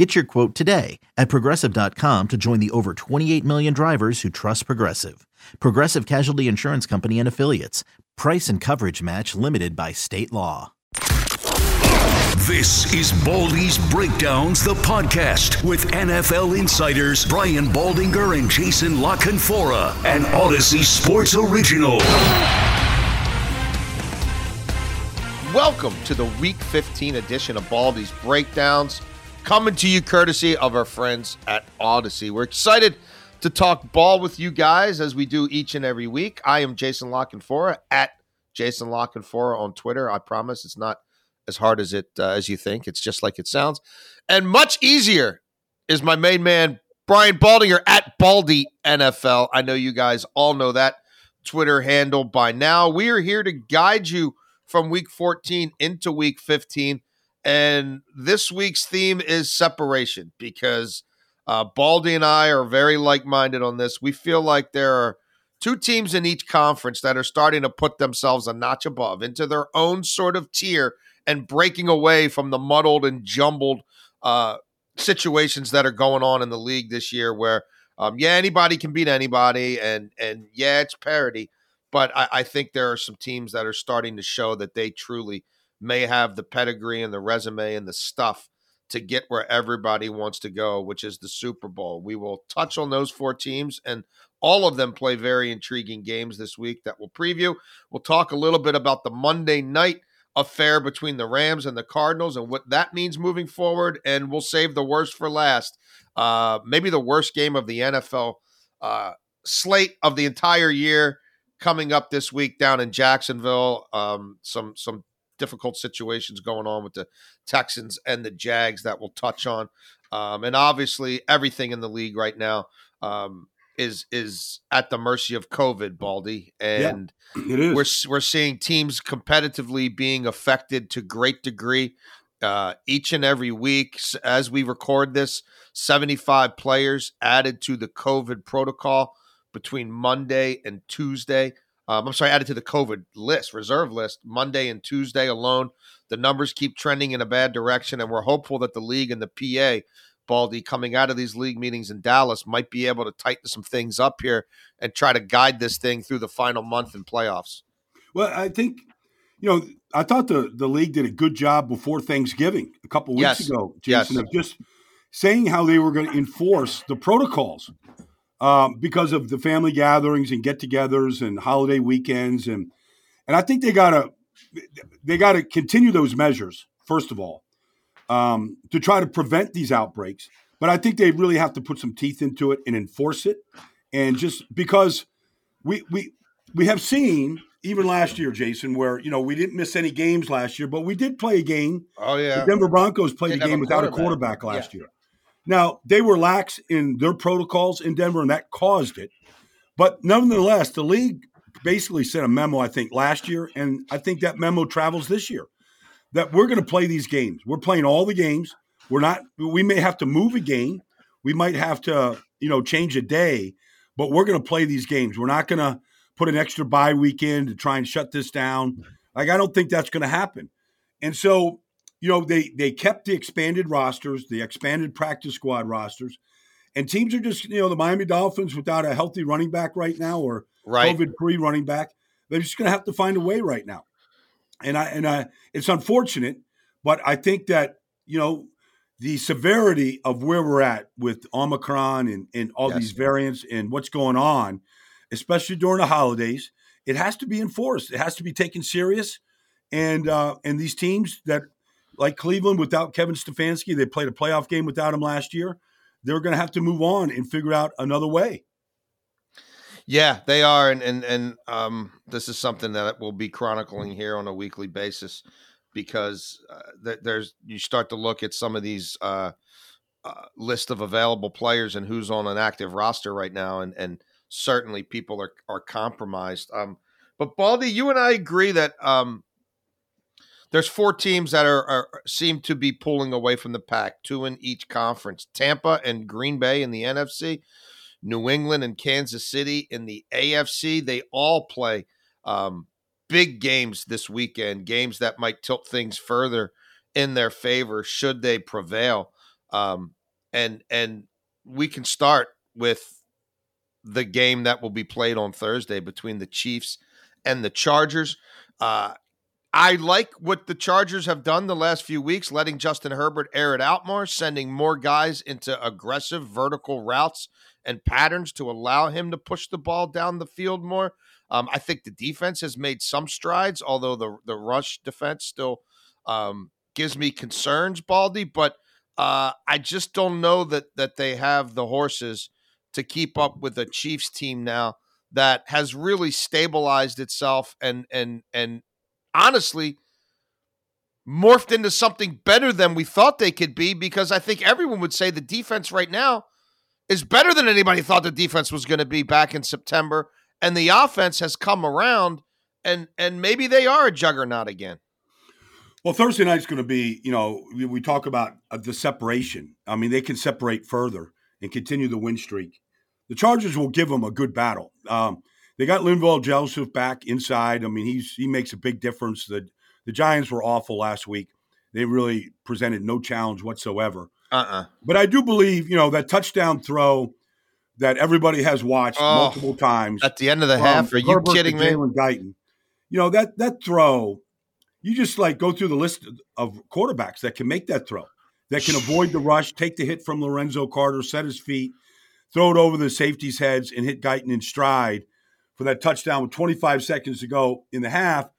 Get your quote today at progressive.com to join the over 28 million drivers who trust Progressive. Progressive Casualty Insurance Company and Affiliates. Price and coverage match limited by state law. This is Baldy's Breakdowns, the podcast with NFL insiders Brian Baldinger and Jason LaCanfora, an Audacy Sports original. Welcome to the Week 15 edition of Baldy's Breakdowns, coming to you courtesy of our friends at Audacy. We're excited to talk ball with you guys as we do each and every week. I am Jason LaCanfora at Jason LaCanfora on Twitter. I promise it's not as hard as it uh, as you think. It's just like it sounds, and much easier is my main man Brian Baldinger at Baldy NFL. I know you guys all know that Twitter handle by now. We are here to guide you from week 14 into week 15. And this week's theme is separation because uh, Baldy and I are very like minded on this. We feel like there are two teams in each conference that are starting to put themselves a notch above into their own sort of tier and breaking away from the muddled and jumbled uh, situations that are going on in the league this year where um, yeah anybody can beat anybody and and yeah it's parity but I, I, think there are some teams that are starting to show that they truly may have the pedigree and the resume and the stuff to get where everybody wants to go, which is the Super Bowl. We will touch on those four teams, and all of them play very intriguing games this week that we'll preview. We'll talk a little bit about the Monday night affair between the Rams and the Cardinals and what that means moving forward, and we'll save the worst for last. Uh, maybe the worst game of the NFL uh, slate of the entire year coming up this week down in Jacksonville. Um, some some difficult situations going on with the Texans and the Jags that we'll touch on, um, and obviously everything in the league right now um, is is at the mercy of COVID, Baldy, and yeah, it is. we're we're seeing teams competitively being affected to great degree. Uh, each and every week, as we record this, 75 players added to the COVID protocol between Monday and Tuesday. Um, I'm sorry, added to the COVID list, reserve list, Monday and Tuesday alone. The numbers keep trending in a bad direction, and we're hopeful that the league and the PA, Baldy, coming out of these league meetings in Dallas, might be able to tighten some things up here and try to guide this thing through the final month in playoffs. Well, I think, you know, I thought the, the league did a good job before Thanksgiving a couple weeks yes. ago, Jason, yes. of just saying how they were going to enforce the protocols um, because of the family gatherings and get-togethers and holiday weekends, and and I think they gotta they gotta continue those measures first of all um, to try to prevent these outbreaks. But I think they really have to put some teeth into it and enforce it, and just because we we we have seen even last year, Jason, where you know we didn't miss any games last year, but we did play a game. Oh yeah, the Denver Broncos played a game without a quarterback last yeah. year. Now, they were lax in their protocols in Denver, and that caused it. But nonetheless, the league basically sent a memo, I think, last year, and I think that memo travels this year that we're going to play these games. We're playing all the games. We're not, we may have to move a game. We might have to, you know, change a day, but we're going to play these games. We're not going to put an extra bye week in to try and shut this down. Like, I don't think that's going to happen. And so you know, they they kept the expanded rosters, the expanded practice squad rosters, and teams are just, you know, the Miami Dolphins without a healthy running back right now or right. COVID free running back. They're just going to have to find a way right now, and I and I, it's unfortunate, but I think that you know the severity of where we're at with Omicron and and all yes. these variants and what's going on, especially during the holidays, it has to be enforced. It has to be taken serious, and uh, and these teams that like Cleveland without Kevin Stefanski, they played a playoff game without him last year. They're going to have to move on and figure out another way. Yeah, they are, and and and um, this is something that we'll be chronicling here on a weekly basis because uh, there's you start to look at some of these uh, uh, list of available players and who's on an active roster right now, and and certainly people are are compromised. Um, But Baldy, you and I agree that um, there's four teams that are, are, seem to be pulling away from the pack, two in each conference: Tampa and Green Bay in the NFC, New England and Kansas City in the AFC. They all play um, big games this weekend, games that might tilt things further in their favor should they prevail. Um, and and we can start with the game that will be played on Thursday between the Chiefs and the Chargers. Uh, I like what the Chargers have done the last few weeks, letting Justin Herbert air it out more, sending more guys into aggressive vertical routes and patterns to allow him to push the ball down the field more. Um, I think the defense has made some strides, although the the rush defense still um, gives me concerns, Baldy. But uh, I just don't know that that they have the horses to keep up with a Chiefs team now that has really stabilized itself and and and honestly morphed into something better than we thought they could be because I think everyone would say the defense right now is better than anybody thought the defense was going to be back in September and the offense has come around and and maybe they are a juggernaut again. Well, Thursday night's going to be, you know, we talk about uh, the separation. I mean, they can separate further and continue the win streak. The Chargers will give them a good battle. Um, they got Linval Joseph back inside. I mean, he's he makes a big difference. The the Giants were awful last week. They really presented no challenge whatsoever. Uh-uh. But I do believe, you know, that touchdown throw that everybody has watched oh, multiple times at the end of the half. Are you Herbert kidding me? Jalen Guyton. You know that that throw. You just like go through the list of quarterbacks that can make that throw, that can avoid the rush, take the hit from Lorenzo Carter, set his feet, throw it over the safety's heads, and hit Guyton in stride for that touchdown with 25 seconds to go in the half.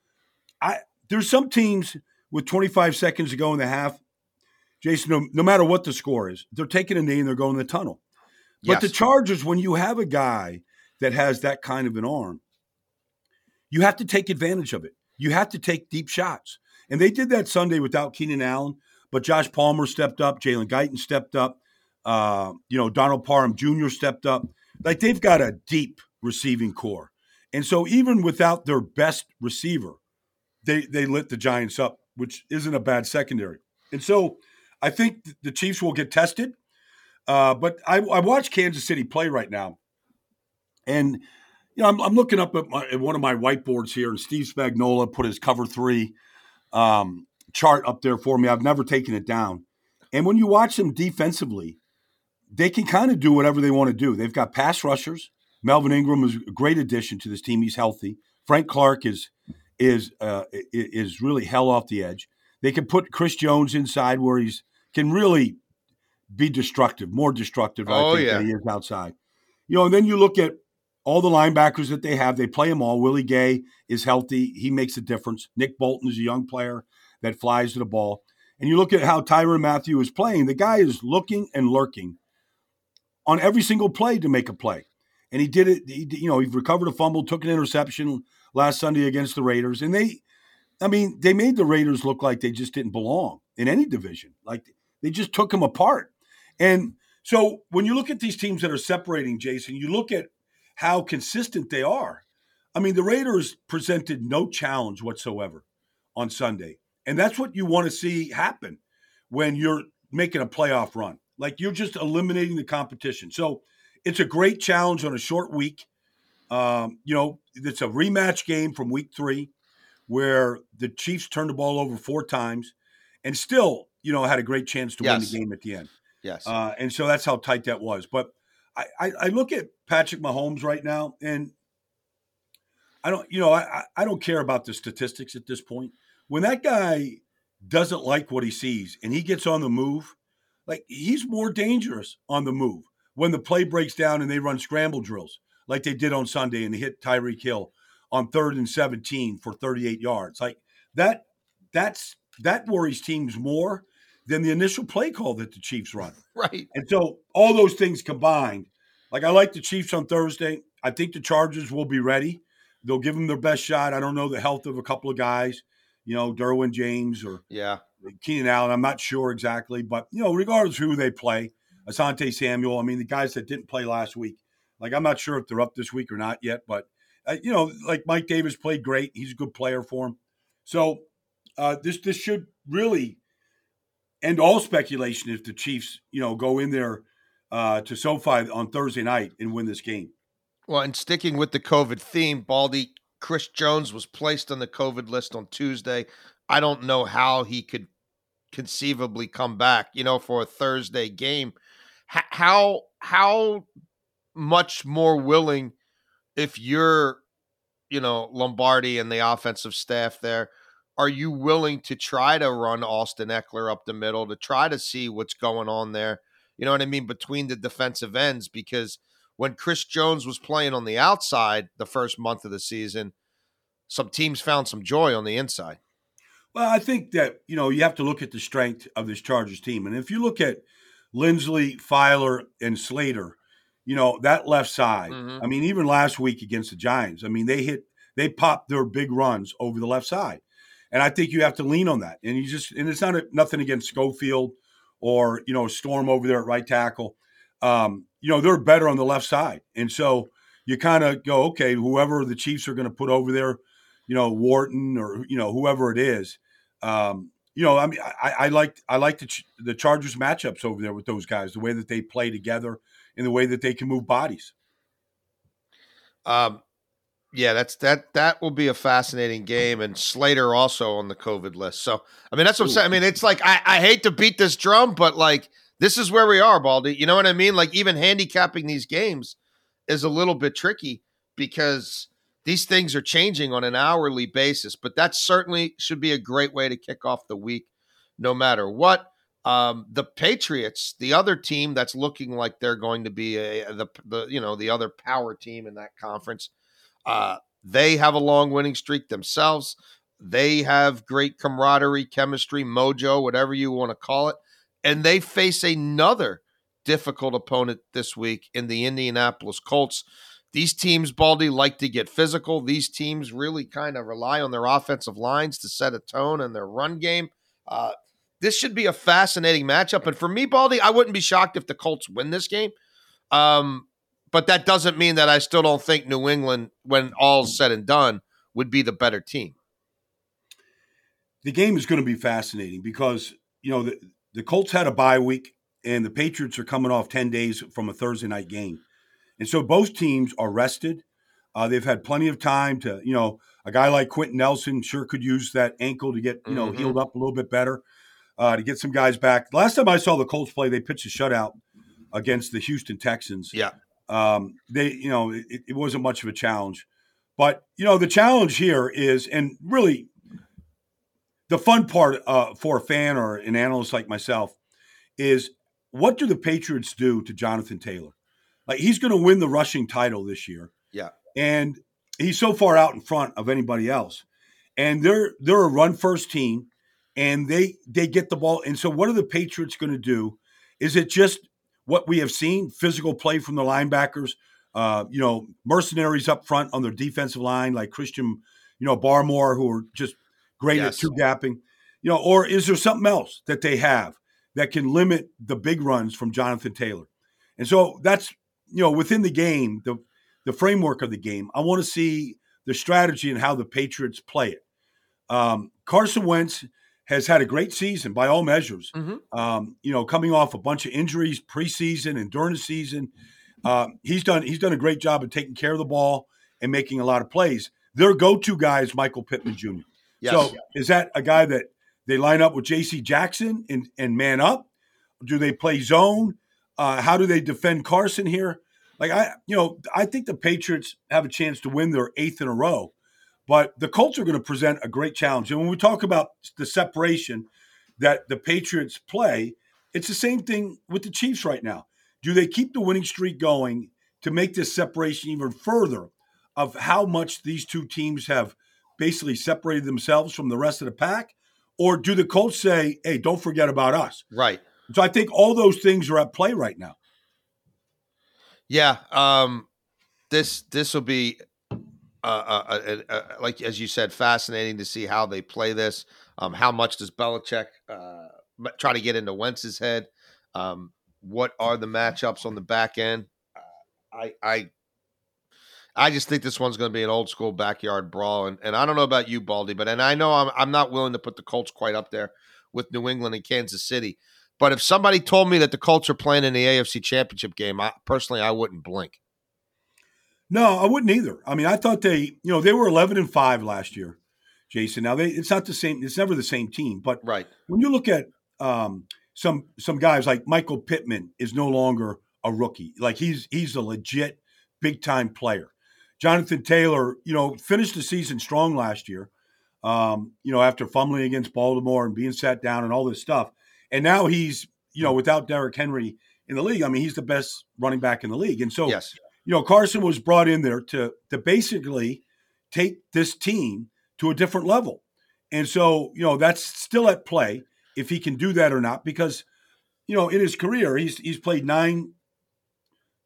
I there's some teams with 25 seconds to go in the half, Jason. No, no matter what the score is, they're taking a knee and they're going in the tunnel. But yes. the Chargers, when you have a guy that has that kind of an arm, you have to take advantage of it. You have to take deep shots, and they did that Sunday without Keenan Allen. But Josh Palmer stepped up, Jalen Guyton stepped up, uh, you know Donald Parham Jr. stepped up. Like they've got a deep receiving core. And so even without their best receiver, they they lit the Giants up, which isn't a bad secondary. And so I think the Chiefs will get tested. Uh, but I, I watch Kansas City play right now, and you know I'm, I'm looking up at, my, at, one of my whiteboards here, and Steve Spagnuolo put his cover three um, chart up there for me. I've never taken it down. And when you watch them defensively, they can kind of do whatever they want to do. They've got pass rushers. Melvin Ingram is a great addition to this team. He's healthy. Frank Clark is is uh, is really hell off the edge. They can put Chris Jones inside where he's can really be destructive, more destructive. Oh, I think yeah. than he is outside. You know, and then you look at all the linebackers that they have. They play them all. Willie Gay is healthy. He makes a difference. Nick Bolton is a young player that flies to the ball. And you look at how Tyrann Mathieu is playing. The guy is looking and lurking on every single play to make a play and he did it. He, you know, he recovered a fumble, took an interception last Sunday against the Raiders, and they, I mean, they made the Raiders look like they just didn't belong in any division. Like they just took them apart. And so when you look at these teams that are separating, Jason, you look at how consistent they are. I mean, the Raiders presented no challenge whatsoever on Sunday. And that's what you want to see happen when you're making a playoff run. Like you're just eliminating the competition. So it's a great challenge on a short week. Um, you know, it's a rematch game from week three where the Chiefs turned the ball over four times and still, you know, had a great chance to yes. win the game at the end. Yes. Uh, and so that's how tight that was. But I, I, I, look at Patrick Mahomes right now and I don't, you know, I, I don't care about the statistics at this point. When that guy doesn't like what he sees and he gets on the move, like he's more dangerous on the move when the play breaks down and they run scramble drills like they did on Sunday and they hit Tyreek Hill on third and 17 for 38 yards. Like that, that's that worries teams more than the initial play call that the Chiefs run. Right. And so all those things combined, like I like the Chiefs on Thursday. I think the Chargers will be ready. They'll give them their best shot. I don't know the health of a couple of guys, you know, Derwin James or yeah, Keenan Allen. I'm not sure exactly, but you know, regardless who they play, Asante Samuel. I mean, the guys that didn't play last week, like I'm not sure if they're up this week or not yet, but uh, you know, like Mike Davis played great. He's a good player for him. So uh, this this should really end all speculation if the Chiefs, you know, go in there uh, to SoFi on Thursday night and win this game. Well, and sticking with the COVID theme, Baldy, Chris Jones was placed on the COVID list on Tuesday. I don't know how he could conceivably come back, you know, for a Thursday game. How how much more willing if you're, you know, Lombardi and the offensive staff there, are you willing to try to run Austin Ekeler up the middle to try to see what's going on there? You know what I mean? Between the defensive ends, because when Chris Jones was playing on the outside the first month of the season, some teams found some joy on the inside. Well, I think that, you know, you have to look at the strength of this Chargers team. And if you look at Linsley, Feiler, and Slater, you know, that left side, mm-hmm. I mean, even last week against the Giants, I mean, they hit, they popped their big runs over the left side. And I think you have to lean on that. And you just, and it's not a, nothing against Schofield or, you know, Storm over there at right tackle. Um, you know, they're better on the left side. And so you kind of go, okay, whoever the Chiefs are going to put over there, you know, Wharton or, you know, whoever it is, um, you know, I mean, I, I like I like the the Chargers matchups over there with those guys, the way that they play together, and the way that they can move bodies. Um, yeah, that's that. That will be a fascinating game, and Slater also on the COVID list. So, I mean, that's what I'm saying. I mean, it's like I, I hate to beat this drum, but like this is where we are, Baldy. You know what I mean? Like even handicapping these games is a little bit tricky because these things are changing on an hourly basis. But that certainly should be a great way to kick off the week, no matter what. Um, the Patriots, the other team that's looking like they're going to be a the the you know the other power team in that conference uh, they have a long winning streak themselves. They have great camaraderie, chemistry, mojo, whatever you want to call it. And they face another difficult opponent this week in the Indianapolis Colts. These teams, Baldy, like to get physical. These teams really kind of rely on their offensive lines to set a tone in their run game. Uh, this should be a fascinating matchup. And for me, Baldy, I wouldn't be shocked if the Colts win this game. Um, but that doesn't mean that I still don't think New England, when all's said and done, would be the better team. The game is going to be fascinating because, you know, the, the Colts had a bye week and the Patriots are coming off 10 days from a Thursday night game. And so both teams are rested. Uh, they've had plenty of time to, you know, a guy like Quenton Nelson sure could use that ankle to get, you know, mm-hmm. healed up a little bit better, uh, to get some guys back. Last time I saw the Colts play, they pitched a shutout against the Houston Texans. Yeah um, they, you know, it, it wasn't much of a challenge. But you know, the challenge here is, and really, the fun part uh, for a fan or an analyst like myself is what do the Patriots do to Jonathan Taylor? Like he's going to win the rushing title this year. Yeah, and he's so far out in front of anybody else. And they're they're a run first team, and they they get the ball. And so, what are the Patriots going to do? Is it just what we have seen physical play from the linebackers, uh, you know, mercenaries up front on their defensive line, like Christian, you know, Barmore, who are just great yes. at two gapping, you know, or is there something else that they have that can limit the big runs from Jonathan Taylor? And so that's, you know, within the game, the, the framework of the game, I want to see the strategy and how the Patriots play it. Um, Carson Wentz has had a great season by all measures. Mm-hmm. Um, you know, coming off a bunch of injuries preseason and during the season, uh, he's done he's done a great job of taking care of the ball and making a lot of plays. Their go-to guy is Michael Pittman Jr. Yes. So is that a guy that they line up with J.C. Jackson and, and man up? Do they play zone? Uh, how do they defend Carson here? Like I, you know, I think the Patriots have a chance to win their eighth in a row. But the Colts are going to present a great challenge. And when we talk about the separation that the Patriots play, it's the same thing with the Chiefs right now. Do they keep the winning streak going to make this separation even further of how much these two teams have basically separated themselves from the rest of the pack? Or do the Colts say, hey, don't forget about us? Right. So I think all those things are at play right now. Yeah. Um, this this will be uh uh, uh, uh, uh, like as you said, fascinating to see how they play this. Um, how much does Belichick uh, try to get into Wentz's head? Um, what are the matchups on the back end? I, I, I just think this one's going to be an old school backyard brawl, and, and I don't know about you, Baldy, but and I know I'm I'm not willing to put the Colts quite up there with New England and Kansas City. But if somebody told me that the Colts are playing in the AFC Championship game, I personally I wouldn't blink. No, I wouldn't either. I mean, I thought they, you know, they were 11 and 5 last year, Jason. Now they it's not the same it's never the same team, but right. when you look at um, some some guys like Michael Pittman is no longer a rookie. Like he's he's a legit big time player. Jonathan Taylor, you know, finished the season strong last year. Um, you know, after fumbling against Baltimore and being sat down and all this stuff. And now he's, you know, hmm. without Derrick Henry in the league, I mean, he's the best running back in the league. And so, yes. you know, Carson was brought in there to to basically take this team to a different level. And so, you know, that's still at play if he can do that or not, because, you know, in his career, he's he's played nine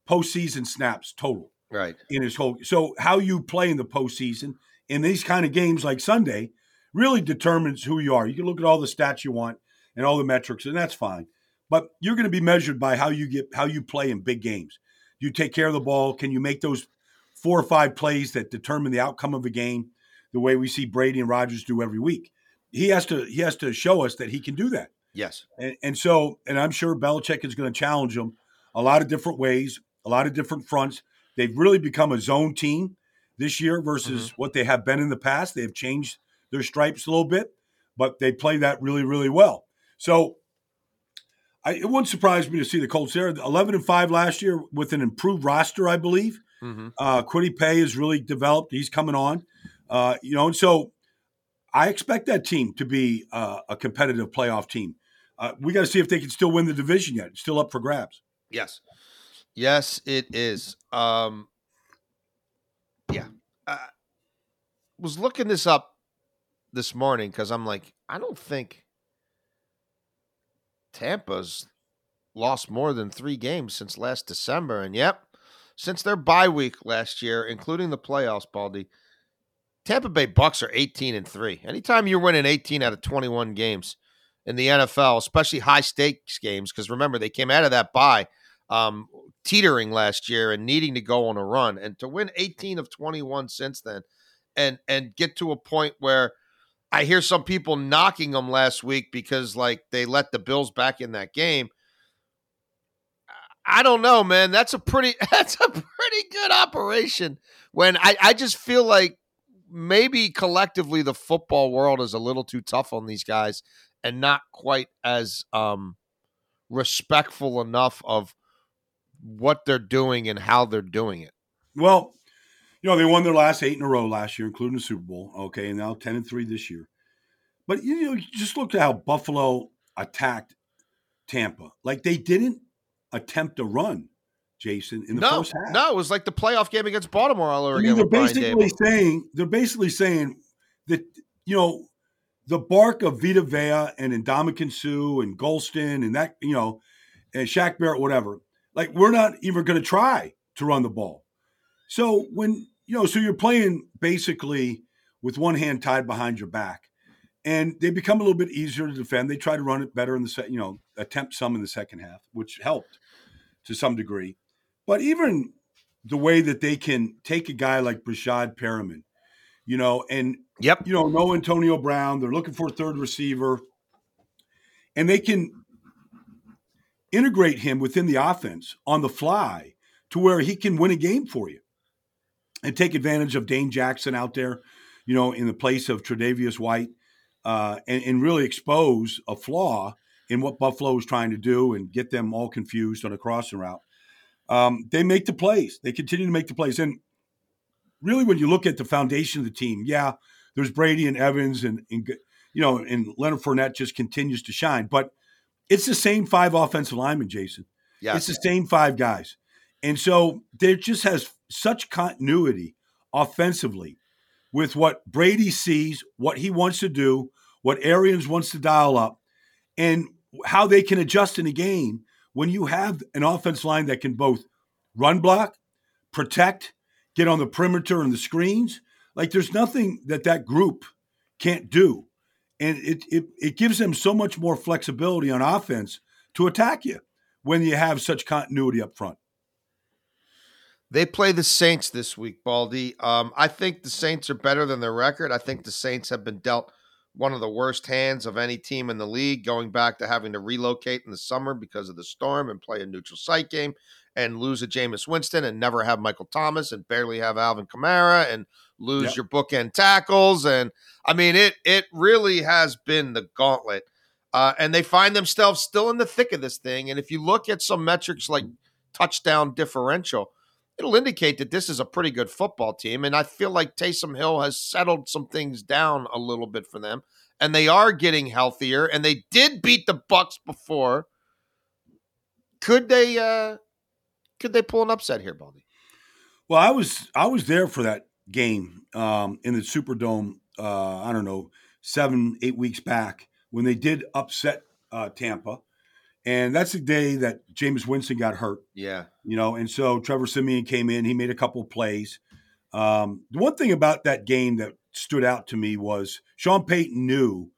postseason snaps total. Right. In his whole so how you play in the postseason in these kind of games like Sunday really determines who you are. You can look at all the stats you want and all the metrics, and that's fine. But you're going to be measured by how you get how you play in big games. You take care of the ball. Can you make those four or five plays that determine the outcome of a game, the way we see Brady and Rodgers do every week? He has to he has to show us that he can do that. Yes. And, and so, and I'm sure Belichick is going to challenge him a lot of different ways, a lot of different fronts. They've really become a zone team this year versus mm-hmm. what they have been in the past. They have changed their stripes a little bit, but they play that really, really well. So I, it wouldn't surprise me to see the Colts there. 11 and 5 last year with an improved roster, I believe. Mm-hmm. Uh, Kwity Paye has really developed. He's coming on. Uh, you know, and so I expect that team to be uh, a competitive playoff team. Uh, we got to see if they can still win the division yet. It's still up for grabs. Yes. Yes, it is. Um, yeah. I was looking this up this morning because I'm like, I don't think Tampa's lost more than three games since last December. And yep, since their bye week last year, including the playoffs, Baldy, Tampa Bay Bucks are 18 and 3. Anytime you're winning 18 out of 21 games in the NFL, especially high stakes games, because remember, they came out of that bye um, teetering last year and needing to go on a run. And to win 18 of 21 since then and and get to a point where I hear some people knocking them last week because like they let the Bills back in that game. I don't know, man. That's a pretty that's a pretty good operation. When I, I just feel like maybe collectively the football world is a little too tough on these guys and not quite as um respectful enough of what they're doing and how they're doing it. Well, you know, they won their last eight in a row last year, including the Super Bowl. Okay, and now ten and three this year. But you know, just look at how Buffalo attacked Tampa. Like they didn't attempt a run, Jason, in the no, first half. No, it was like the playoff game against Baltimore all over I mean, again. They're basically saying they're basically saying that you know the bark of Vita Vea and Ndamukong Suh and Gholston and that you know and Shaq Barrett, whatever. Like we're not even going to try to run the ball. So when you know, so you're playing basically with one hand tied behind your back, and they become a little bit easier to defend. They try to run it better in the set, you know, attempt some in the second half, which helped to some degree. But even the way that they can take a guy like Breshad Perriman, you know, and yep, you know, no Antonio Brown, they're looking for a third receiver, and they can integrate him within the offense on the fly to where he can win a game for you and take advantage of Dane Jackson out there, you know, in the place of Tre'Davious White, uh, and, and, really expose a flaw in what Buffalo is trying to do and get them all confused on a crossing route. Um, they make the plays. They continue to make the plays. And really, when you look at the foundation of the team, yeah, there's Brady and Evans and, and you know, and Leonard Fournette just continues to shine. But – it's the same five offensive linemen, Jason. Yeah. It's the same five guys. And so there just has such continuity offensively with what Brady sees, what he wants to do, what Arians wants to dial up, and how they can adjust in a game when you have an offense line that can both run block, protect, get on the perimeter and the screens. Like there's nothing that that group can't do and it, it it gives them so much more flexibility on offense to attack you when you have such continuity up front. They play the Saints this week, Baldy. Um, I think the Saints are better than their record. I think the Saints have been dealt one of the worst hands of any team in the league, going back to having to relocate in the summer because of the storm and play a neutral site game and lose a Jameis Winston and never have Michael Thomas and barely have Alvin Kamara and lose yep. your bookend tackles. And I mean, it it really has been the gauntlet. Uh, and they find themselves still in the thick of this thing. And if you look at some metrics like touchdown differential, it'll indicate that this is a pretty good football team. And I feel like Taysom Hill has settled some things down a little bit for them. And they are getting healthier. And they did beat the Bucks before. Could they uh could they pull an upset here, Baldy? Well, I was I was there for that game um, in the Superdome. Uh, I don't know, seven eight weeks back when they did upset uh, Tampa, and that's the day that Jameis Winston got hurt. Yeah, you know, and so Trevor Siemian came in. He made a couple of plays. Um, the one thing about that game that stood out to me was Sean Payton knew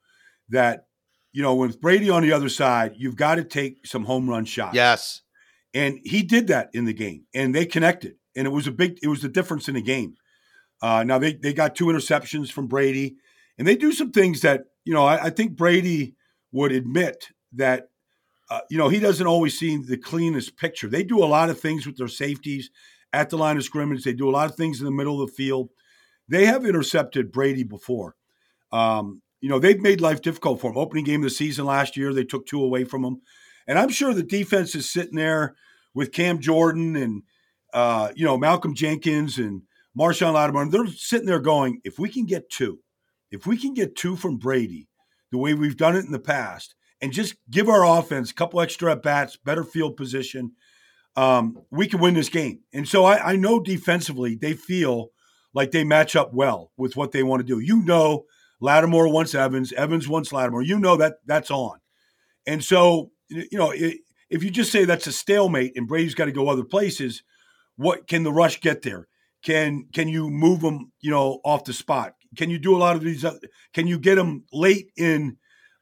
that you know with Brady on the other side, you've got to take some home run shots. Yes, and he did that in the game, and they connected, and it was a big, it was the difference in the game. Uh, now they they got two interceptions from Brady, and they do some things that you know I, I think Brady would admit that uh, you know he doesn't always see the cleanest picture. They do a lot of things with their safeties at the line of scrimmage. They do a lot of things in the middle of the field. They have intercepted Brady before. Um, you know they've made life difficult for him. Opening game of the season last year, they took two away from him, and I'm sure the defense is sitting there with Cam Jordan and uh, you know Malcolm Jenkins and Marshon Lattimore. They're sitting there going, if we can get two, if we can get two from Brady, the way we've done it in the past, and just give our offense a couple extra at bats, better field position, um, we can win this game. And so I, I know defensively they feel like they match up well with what they want to do. You know, Lattimore wants Evans, Evans wants Lattimore. You know that that's on. And so, you know, it, if you just say that's a stalemate and Brady's got to go other places, what can the rush get there? Can can you move them, you know, off the spot? Can you do a lot of these? Can you get them late in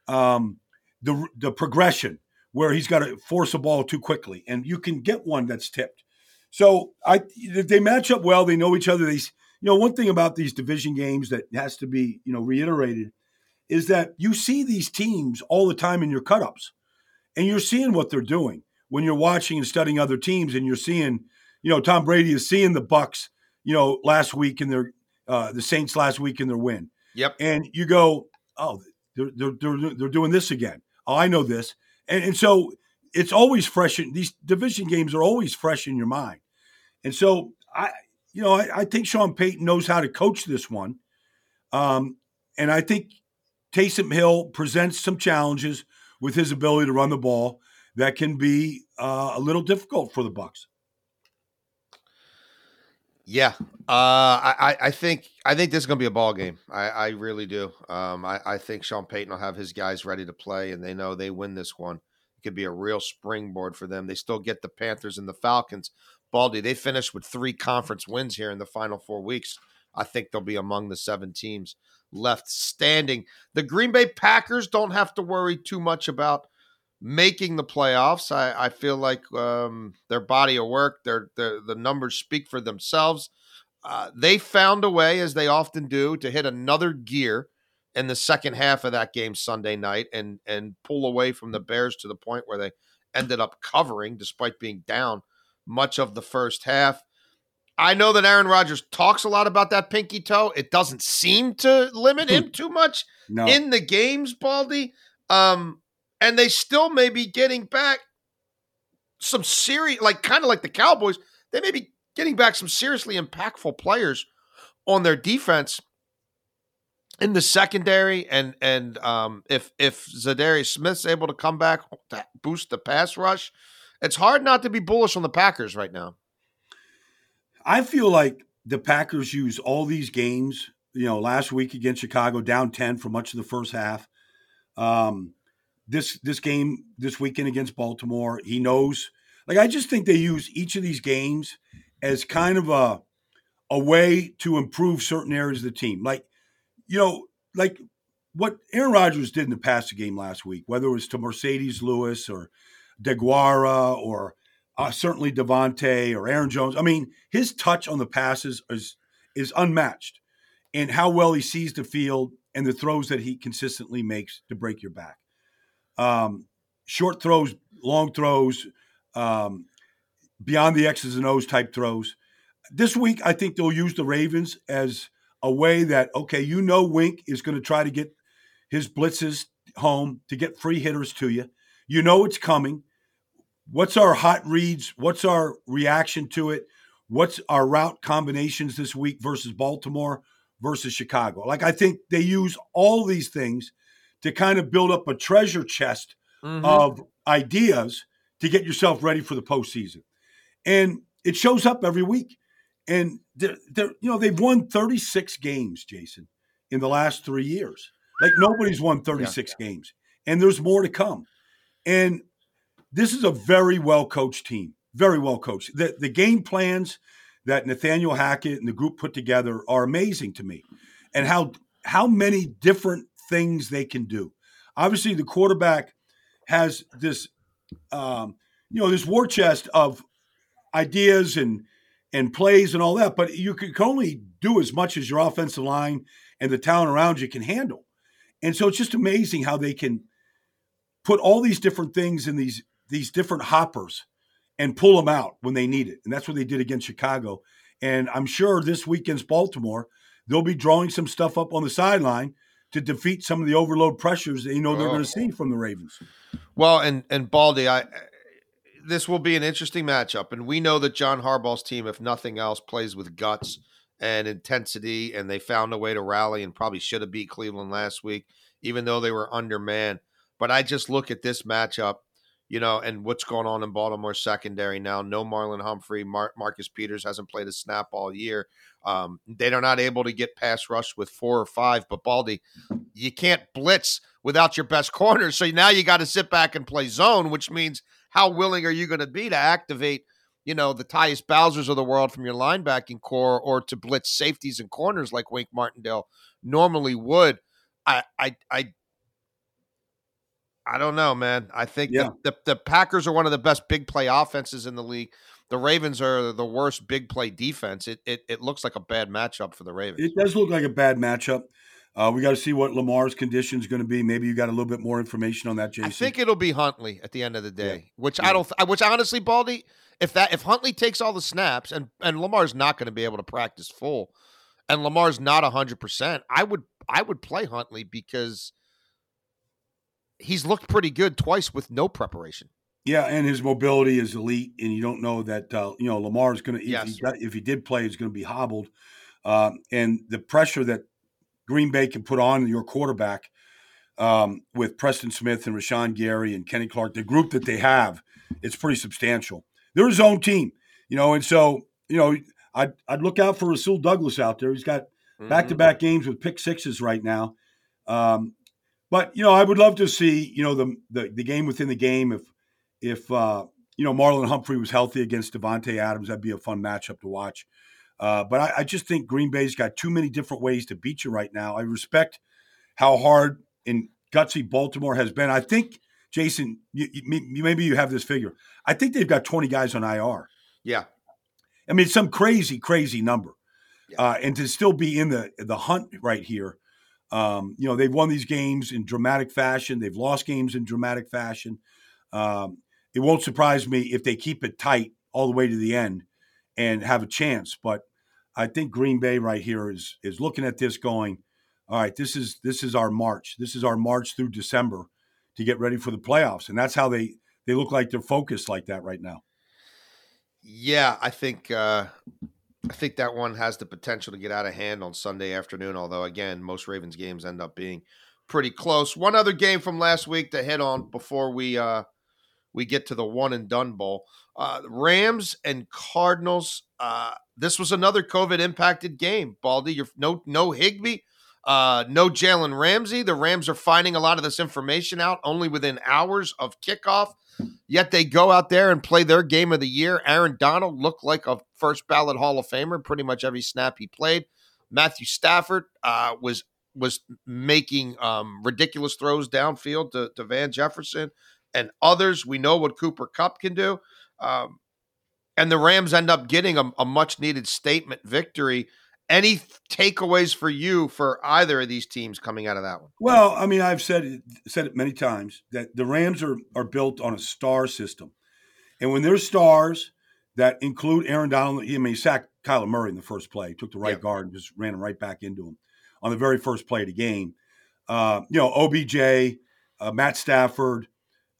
um, the the progression where he's got to force a ball too quickly, and you can get one that's tipped. So I they match up well. They know each other. These you know one thing about these division games that has to be you know reiterated is that you see these teams all the time in your cutups and you're seeing what they're doing when you're watching and studying other teams, and you're seeing, you know, Tom Brady is seeing the Bucks you know, last week in their uh, the Saints last week in their win. Yep. And you go, oh, they're they're they're, they're doing this again. I know this, and and so it's always fresh. In, these division games are always fresh in your mind, and so I, you know, I, I think Sean Payton knows how to coach this one, um, and I think Taysom Hill presents some challenges with his ability to run the ball that can be uh, a little difficult for the Bucs. Yeah, uh, I, I think I think this is going to be a ball game. I, I really do. Um, I, I think Sean Payton will have his guys ready to play, and they know they win this one. It could be a real springboard for them. They still get the Panthers and the Falcons. Baldy, they finished with three conference wins here in the final four weeks. I think they'll be among the seven teams left standing. The Green Bay Packers don't have to worry too much about making the playoffs. I, I feel like um, their body of work, their, their the numbers speak for themselves. Uh, they found a way, as they often do, to hit another gear in the second half of that game Sunday night and and pull away from the Bears to the point where they ended up covering despite being down much of the first half. I know that Aaron Rodgers talks a lot about that pinky toe. It doesn't seem to limit him too much no. in the games, Baldy. Um, and they still may be getting back some serious, like kind of like the Cowboys. They may be getting back some seriously impactful players on their defense in the secondary, and and um, if if Za'Darius Smith's able to come back to boost the pass rush, it's hard not to be bullish on the Packers right now. I feel like the Packers use all these games, you know, last week against Chicago, down 10 for much of the first half. Um, this this game this weekend against Baltimore, he knows. Like I just think they use each of these games as kind of a a way to improve certain areas of the team. Like, you know, like what Aaron Rodgers did in the passing game last week, whether it was to Marcedes Lewis or Deguara or uh, certainly Davante or Aaron Jones. I mean, his touch on the passes is is unmatched, and how well he sees the field and the throws that he consistently makes to break your back. Um, short throws, long throws, um, beyond the X's and O's type throws. This week, I think they'll use the Ravens as a way that okay, you know, Wink is going to try to get his blitzes home to get free hitters to you. You know it's coming. What's our hot reads? What's our reaction to it? What's our route combinations this week versus Baltimore versus Chicago? Like I think they use all these things to kind of build up a treasure chest mm-hmm. of ideas to get yourself ready for the postseason. And it shows up every week. And they're, they're, you know, they've won 36 games, Jason, in the last three years. Like nobody's won 36 yeah, yeah. games, and there's more to come. And this is a very well coached team, very well coached. The, the game plans that Nathaniel Hackett and the group put together are amazing to me, and how how many different things they can do. Obviously, the quarterback has this, um, you know, this war chest of ideas and and plays and all that, but you can only do as much as your offensive line and the talent around you can handle. And so it's just amazing how they can put all these different things in these these different hoppers and pull them out when they need it. And that's what they did against Chicago. And I'm sure this weekend's Baltimore, they'll be drawing some stuff up on the sideline to defeat some of the overload pressures that you know they're oh. going to see from the Ravens. Well, and and Baldy, I this will be an interesting matchup, and we know that John Harbaugh's team, if nothing else, plays with guts and intensity, and they found a way to rally and probably should have beat Cleveland last week, even though they were undermanned. But I just look at this matchup, you know, and what's going on in Baltimore secondary now. No Marlon Humphrey, Mar- Marcus Peters hasn't played a snap all year. Um, they are not able to get pass rush with four or five. But Baldy, you can't blitz without your best corner. So now you got to sit back and play zone, which means how willing are you going to be to activate – you know, the Tyus Bowsers of the world from your linebacking core or to blitz safeties and corners like Wink Martindale normally would. I I I I don't know, man. I think yeah. the, the, the Packers are one of the best big play offenses in the league. The Ravens are the worst big play defense. It it, it looks like a bad matchup for the Ravens. It does look like a bad matchup. Uh, we got to see what Lamar's condition is going to be. Maybe you got a little bit more information on that, Jason. I think it'll be Huntley at the end of the day, yeah. which yeah. I don't. Which honestly, Baldy, if that if Huntley takes all the snaps and and Lamar's not going to be able to practice full, and Lamar's not hundred percent, I would I would play Huntley because he's looked pretty good twice with no preparation. Yeah, and his mobility is elite, and you don't know that uh, you know Lamar is going to if, yes. he if he did play, he's going to be hobbled, um, and the pressure that Green Bay can put on your quarterback um, with Preston Smith and Rashan Gary and Kenny Clark, the group that they have, it's pretty substantial they're his own team, you know, and so you know I'd I'd look out for Rasul Douglas out there. He's got back to back games with pick sixes right now. Um, but you know, I would love to see you know the, the the, game within the game if if uh, you know Marlon Humphrey was healthy against Davante Adams, that'd be a fun matchup to watch. Uh, but I, I, just think Green Bay's got too many different ways to beat you right now. I respect how hard and gutsy Baltimore has been. I think Jason, you, you, maybe you have this figure. I think they've got 20 guys on IR. Yeah. I mean, some crazy, crazy number. Yeah. Uh, and to still be in the the hunt right here, um, you know, they've won these games in dramatic fashion. They've lost games in dramatic fashion. Um, it won't surprise me if they keep it tight all the way to the end and have a chance. But I think Green Bay right here is is looking at this going, all right, this is this is our march. This is our march through December to get ready for the playoffs, and that's how they they look like they're focused like that right now. Yeah, I think uh, I think that one has the potential to get out of hand on Sunday afternoon. Although, again, most Ravens games end up being pretty close. One other game from last week to hit on before we uh, we get to the one and done bowl. Uh, Rams and Cardinals. Uh, this was another COVID impacted game. Baldy, you're no no Higbee, uh, no Jalen Ramsey. The Rams are finding a lot of this information out only within hours of kickoff. Yet they go out there and play their game of the year. Aaron Donald looked like a first ballot Hall of Famer pretty much every snap he played. Matthew Stafford uh, was was making um, ridiculous throws downfield to, to, Van Jefferson and others. We know what Cooper Kupp can do. Um, and the Rams end up getting a, a much needed statement victory. Any takeaways for you for either of these teams coming out of that one? Well, I mean, I've said it, said it many times that the Rams are are built on a star system, and when there's stars that include Aaron Donald, I mean, he sacked Kyler Murray in the first play, took the right yeah. guard and just ran him right back into him on the very first play of the game. Uh, you know, OBJ, uh, Matt Stafford,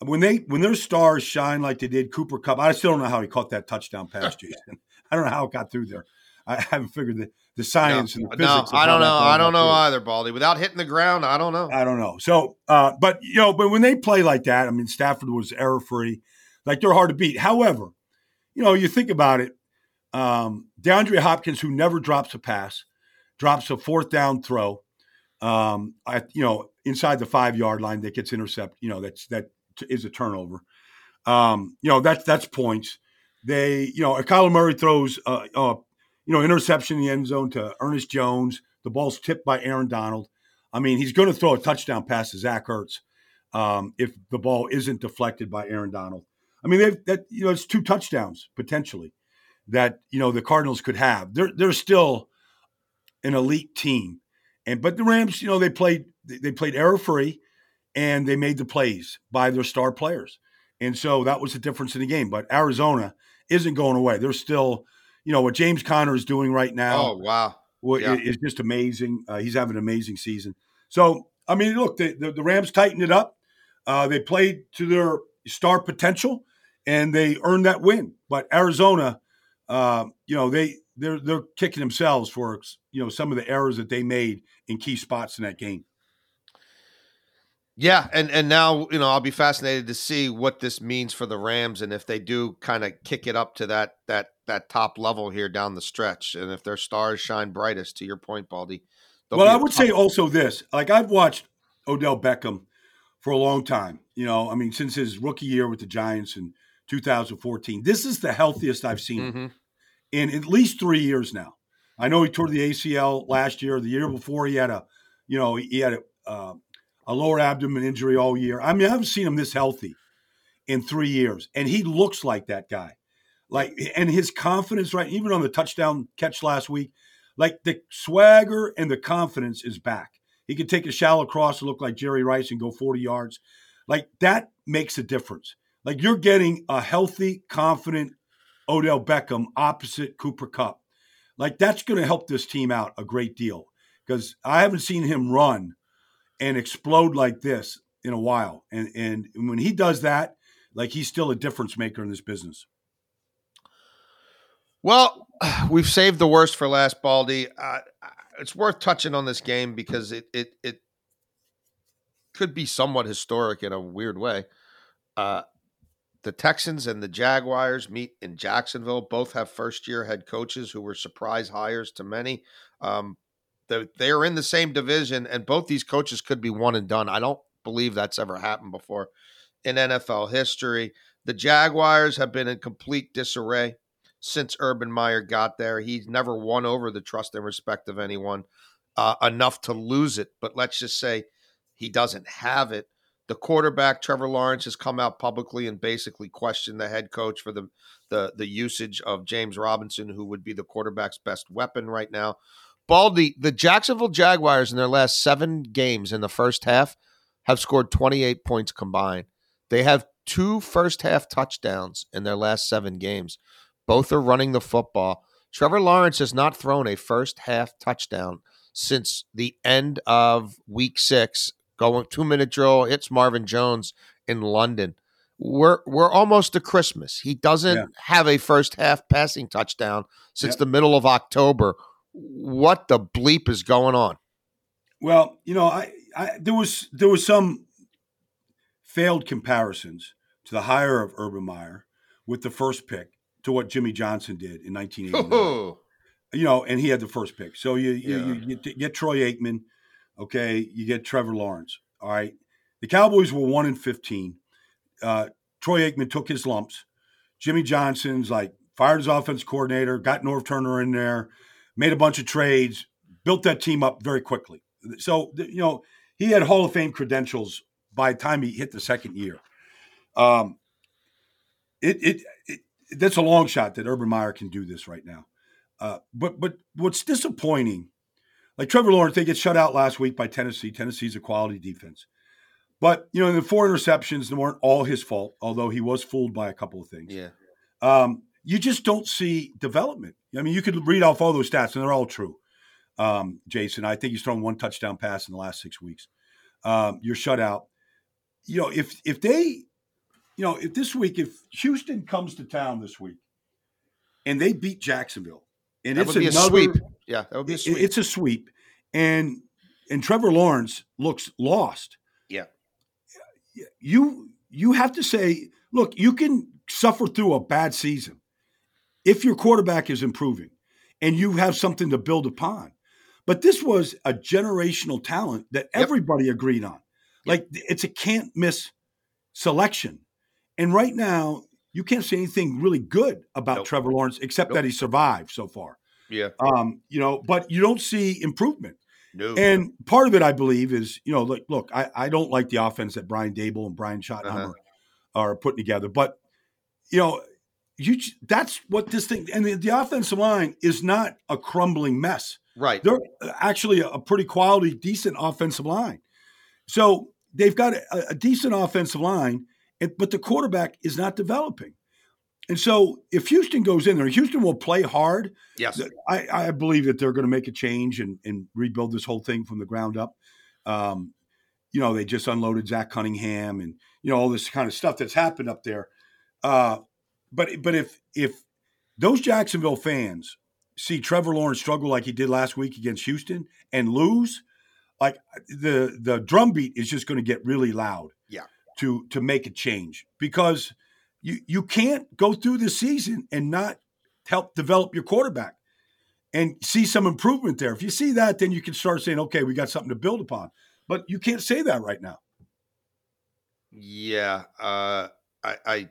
when they when their stars shine like they did Cooper Kupp. I still don't know how he caught that touchdown pass, Jason. I don't know how it got through there. I haven't figured the, the science no, and the physics. No, I don't know. I don't know either, Baldy. Without hitting the ground, I don't know. I don't know. So, uh, but you know, but when they play like that, I mean, Stafford was error free. Like they're hard to beat. However, you know, you think about it. Um, DeAndre Hopkins, who never drops a pass, drops a fourth down throw. Um, you know, inside the five yard line that gets intercepted. You know, that's that is a turnover. Um, you know, that's that's points. They, you know, Kyler Murray throws, you know, interception in the end zone to Ernest Jones. The ball's tipped by Aaron Donald. I mean, he's going to throw a touchdown pass to Zach Ertz um, if the ball isn't deflected by Aaron Donald. I mean, they've that you know, it's two touchdowns potentially that you know the Cardinals could have. They're they're still an elite team, and but the Rams, you know, they played they played error free and they made the plays by their star players. And so that was the difference in the game. But Arizona isn't going away. They're still, you know, what James Conner is doing right now. Oh, wow. Yeah. Is just amazing. Uh, he's having an amazing season. So, I mean, look, the, the, the Rams tightened it up. Uh, they played to their star potential and they earned that win. But Arizona, uh, you know, they, they're, they're kicking themselves for, you know, some of the errors that they made in key spots in that game. Yeah, and and now you know I'll be fascinated to see what this means for the Rams and if they do kind of kick it up to that that that top level here down the stretch, and if their stars shine brightest. To your point, Baldy. Well, I would say also this: like I've watched Odell Beckham for a long time. You know, I mean, since his rookie year with the Giants in 2014, this is the healthiest I've seen mm-hmm. in at least three years now. I know he tore the ACL last year. The year before, he had a, you know, he had a. Uh, a lower abdomen injury all year. I mean, I haven't seen him this healthy in three years, and he looks like that guy. Like, and his confidence, right? Even on the touchdown catch last week, like the swagger and the confidence is back. He could take a shallow cross and look like Jerry Rice and go 40 yards. Like that makes a difference. Like you're getting a healthy, confident Odell Beckham opposite Cooper Kupp. Like that's going to help this team out a great deal because I haven't seen him run and explode like this in a while. And and when he does that, like he's still a difference maker in this business. Well, we've saved the worst for last, Baldy. Uh, it's worth touching on this game because it it it could be somewhat historic in a weird way. Uh, the Texans and the Jaguars meet in Jacksonville. Both have first year head coaches who were surprise hires to many. Um, the, they're in the same division, and both these coaches could be one and done. I don't believe that's ever happened before in NFL history. The Jaguars have been in complete disarray since Urban Meyer got there. He's never won over the trust and respect of anyone uh, enough to lose it. But let's just say he doesn't have it. The quarterback Trevor Lawrence has come out publicly and basically questioned the head coach for the the the usage of James Robinson, who would be the quarterback's best weapon right now. Baldy, the Jacksonville Jaguars in their last seven games in the first half have scored 28 points combined. They have two first half touchdowns in their last seven games. Both are running the football. Trevor Lawrence has not thrown a first half touchdown since the end of week six. Going two minute drill, It's Marvin Jones in London. We're we're almost to Christmas. He doesn't yeah. have a first half passing touchdown since yep. the middle of October what the bleep is going on? Well, you know, I, I there was there was some failed comparisons to the hire of Urban Meyer with the first pick to what Jimmy Johnson did in 1989. You know, and he had the first pick. So you you, yeah. you, you get Troy Aikman, okay, you get Trevor Lawrence. All right. The Cowboys were 1 in 15. Uh, Troy Aikman took his lumps. Jimmy Johnson's like fired his offense coordinator, got Norv Turner in there, made a bunch of trades, built that team up very quickly. So, you know, he had Hall of Fame credentials by the time he hit the second year. Um, it, it, it that's a long shot that Urban Meyer can do this right now. Uh, but but what's disappointing, like Trevor Lawrence, they get shut out last week by Tennessee. Tennessee's a quality defense. But you know, the four interceptions they weren't all his fault, although he was fooled by a couple of things. Yeah. Um, you just don't see development. I mean, you could read off all those stats, and they're all true. Um, Jason, I think he's thrown one touchdown pass in the last six weeks. Um, you're shut out. You know, if if they, you know, if this week, if Houston comes to town this week, and they beat Jacksonville, and that it's another, sweep. Yeah, that would be a sweep. It's a sweep, and and Trevor Lawrence looks lost. Yeah, you you have to say, look, you can suffer through a bad season if your quarterback is improving and you have something to build upon. But this was a generational talent that yep. everybody agreed on. Like it's a can't miss selection. And right now, you can't say anything really good about nope. Trevor Lawrence except nope. that he survived so far. Yeah. Um, you know, but you don't see improvement. No. And part of it, I believe, is you know, look, look, I, I don't like the offense that Brian Dable and Brian Schottenheimer uh-huh. are putting together, but you know, you that's what this thing and the, the, offensive line is not a crumbling mess. Right. They're actually a, a pretty quality, decent offensive line. So they've got a, a decent offensive line, but the quarterback is not developing. And so if Houston goes in there, Houston will play hard. Yes. I, I believe that they're going to make a change and, and rebuild this whole thing from the ground up. Um, you know, they just unloaded Zach Cunningham and, you know, all this kind of stuff that's happened up there. Uh, but but if if those Jacksonville fans see Trevor Lawrence struggle like he did last week against Houston and lose, like the the drumbeat is just going to get really loud. Yeah. To to make a change because you you can't go through the season and not help develop your quarterback and see some improvement there. If you see that, then you can start saying, okay, we got something to build upon. But you can't say that right now. Yeah, uh, I, I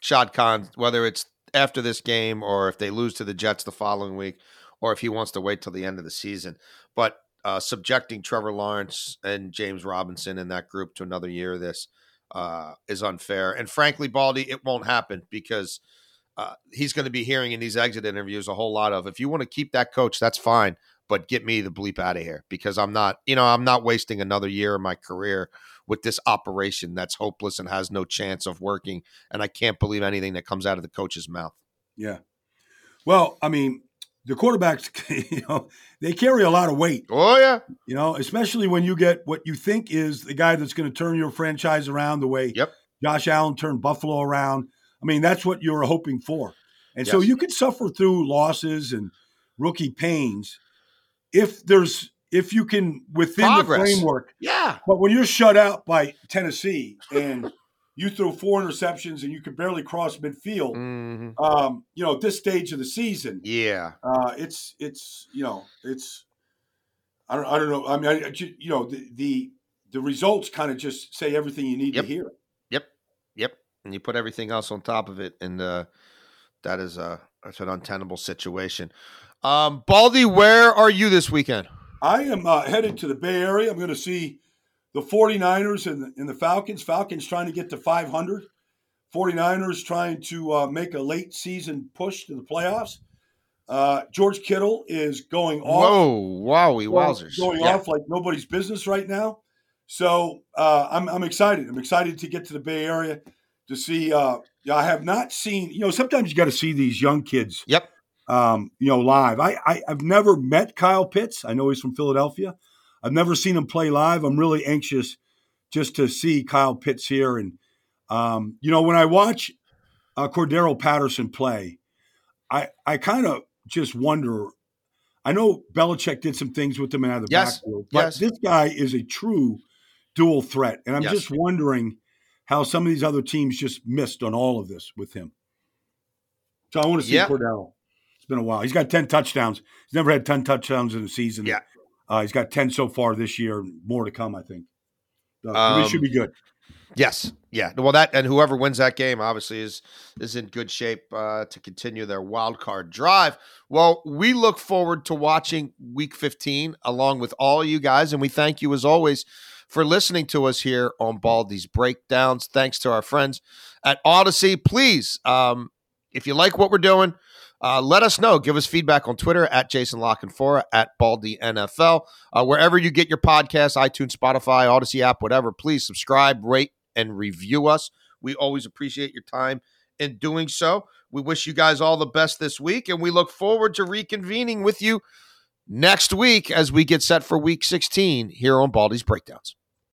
Shad Khan, whether it's after this game or if they lose to the Jets the following week, or if he wants to wait till the end of the season. But uh, subjecting Trevor Lawrence and James Robinson in that group to another year of this uh, is unfair. And frankly, Baldy, it won't happen because uh, he's going to be hearing in these exit interviews a whole lot of if you want to keep that coach, that's fine, but get me the bleep out of here because I'm not, you know, I'm not wasting another year of my career with this operation that's hopeless and has no chance of working. And I can't believe anything that comes out of the coach's mouth. Yeah. Well, I mean, the quarterbacks, you know, they carry a lot of weight. Oh yeah. You know, especially when you get what you think is the guy that's going to turn your franchise around the way yep. Josh Allen turned Buffalo around. I mean, that's what you're hoping for. And yes. so you can suffer through losses and rookie pains if there's if you can within Progress. the framework. Yeah. But when you're shut out by Tennessee and you throw four interceptions and you could barely cross midfield, mm-hmm. um, you know, at this stage of the season, yeah, uh, it's it's you know it's I don't I don't know I mean I, you know the the, the results kind of just say everything you need yep. to hear. Yep, yep, and you put everything else on top of it, and uh, that is a that's an untenable situation. Um, Baldy, where are you this weekend? I am uh, headed to the Bay Area. I'm going to see the 49ers and the, and the Falcons. Falcons trying to get to 500. 49ers trying to uh, make a late season push to the playoffs. Uh, George Kittle is going off. Whoa, wowie, wowzers. Going yeah. off like nobody's business right now. So uh, I'm, I'm excited. I'm excited to get to the Bay Area to see. Uh, I have not seen, you know, sometimes you got to see these young kids. Yep um, you know, live. I, I have never met Kyle Pitts. I know he's from Philadelphia. I've never seen him play live. I'm really anxious just to see Kyle Pitts here. And um, you know, when I watch uh, Cordarrelle Patterson play, I I kind of just wonder. I know Belichick did some things with him out of the yes. backfield, but yes. this guy is a true dual threat, and I'm yes. just wondering how some of these other teams just missed on all of this with him. So I want to see yeah. Cordell been a while. He's got 10 touchdowns. He's never had 10 touchdowns in a season. Yeah. Uh, he's got 10 so far this year, more to come, I think. So um, should be good. Yes. Yeah. Well, that and whoever wins that game obviously is is in good shape uh, to continue their wild card drive. Well, we look forward to watching Week 15 along with all you guys, and we thank you as always for listening to us here on Baldy's Breakdowns. Thanks to our friends at Audacy. Please, um, if you like what we're doing, uh, let us know. Give us feedback on Twitter at Jason La Canfora, at Baldy NFL. Uh, wherever you get your podcast, iTunes, Spotify, Audacy app, whatever, please subscribe, rate, and review us. We always appreciate your time in doing so. We wish you guys all the best this week, and we look forward to reconvening with you next week as we get set for week 16 here on Baldy's Breakdowns.